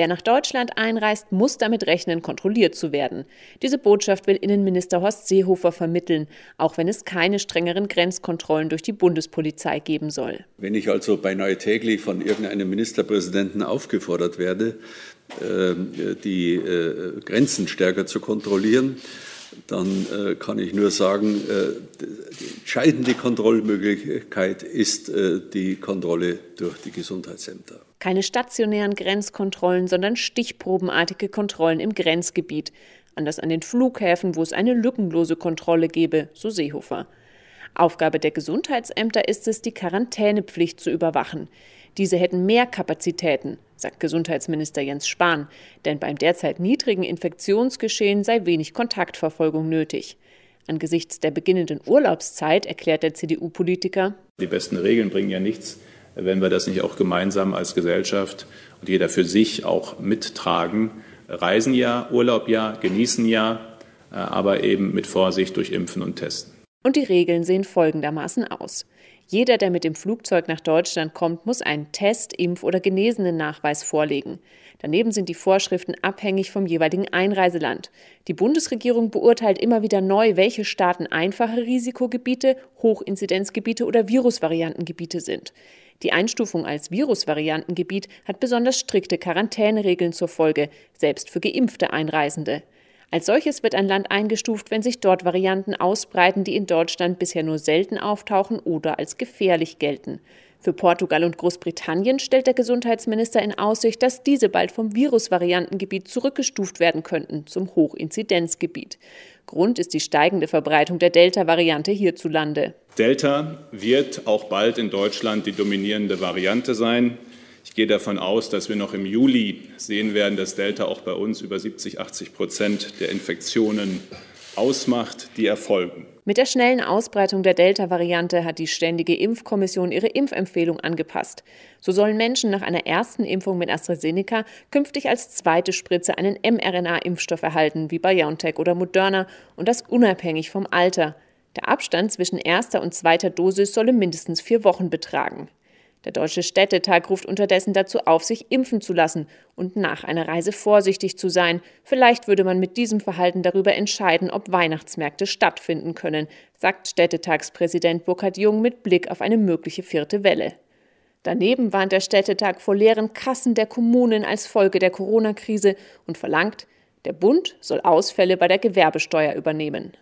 Wer nach Deutschland einreist, muss damit rechnen, kontrolliert zu werden. Diese Botschaft will Innenminister Horst Seehofer vermitteln, auch wenn es keine strengeren Grenzkontrollen durch die Bundespolizei geben soll. Wenn ich also beinahe täglich von irgendeinem Ministerpräsidenten aufgefordert werde, äh, die äh, Grenzen stärker zu kontrollieren, dann äh, kann ich nur sagen, die entscheidende Kontrollmöglichkeit ist die Kontrolle durch die Gesundheitsämter. Keine stationären Grenzkontrollen, sondern stichprobenartige Kontrollen im Grenzgebiet. Anders an den Flughäfen, wo es eine lückenlose Kontrolle gäbe, so Seehofer. Aufgabe der Gesundheitsämter ist es, die Quarantänepflicht zu überwachen. Diese hätten mehr Kapazitäten, sagt Gesundheitsminister Jens Spahn, denn beim derzeit niedrigen Infektionsgeschehen sei wenig Kontaktverfolgung nötig. Angesichts der beginnenden Urlaubszeit erklärt der CDU-Politiker, die besten Regeln bringen ja nichts, wenn wir das nicht auch gemeinsam als Gesellschaft und jeder für sich auch mittragen. Reisen ja, Urlaub ja, genießen ja, äh, aber eben mit Vorsicht durch Impfen und Testen. Und die Regeln sehen folgendermaßen aus. Jeder, der mit dem Flugzeug nach Deutschland kommt, muss einen Test-, Impf- oder Genesenen-Nachweis vorlegen. Daneben sind die Vorschriften abhängig vom jeweiligen Einreiseland. Die Bundesregierung beurteilt immer wieder neu, welche Staaten einfache Risikogebiete, Hochinzidenzgebiete oder Virusvariantengebiete sind. Die Einstufung als Virusvariantengebiet hat besonders strikte Quarantäneregeln zur Folge, selbst für geimpfte Einreisende. Als solches wird ein Land eingestuft, wenn sich dort Varianten ausbreiten, die in Deutschland bisher nur selten auftauchen oder als gefährlich gelten. Für Portugal und Großbritannien stellt der Gesundheitsminister in Aussicht, dass diese bald vom Virusvariantengebiet zurückgestuft werden könnten zum Hochinzidenzgebiet. Grund ist die steigende Verbreitung der Delta-Variante hierzulande. Delta wird auch bald in Deutschland die dominierende Variante sein. Ich gehe davon aus, dass wir noch im Juli sehen werden, dass Delta auch bei uns über 70, 80 Prozent der Infektionen ausmacht, die erfolgen. Mit der schnellen Ausbreitung der Delta-Variante hat die Ständige Impfkommission ihre Impfempfehlung angepasst. So sollen Menschen nach einer ersten Impfung mit AstraZeneca künftig als zweite Spritze einen mRNA-Impfstoff erhalten, wie BioNTech oder Moderna, und das unabhängig vom Alter. Der Abstand zwischen erster und zweiter Dosis solle mindestens vier Wochen betragen. Der Deutsche Städtetag ruft unterdessen dazu auf, sich impfen zu lassen und nach einer Reise vorsichtig zu sein. Vielleicht würde man mit diesem Verhalten darüber entscheiden, ob Weihnachtsmärkte stattfinden können, sagt Städtetagspräsident Burkhard Jung mit Blick auf eine mögliche vierte Welle. Daneben warnt der Städtetag vor leeren Kassen der Kommunen als Folge der Corona-Krise und verlangt, der Bund soll Ausfälle bei der Gewerbesteuer übernehmen.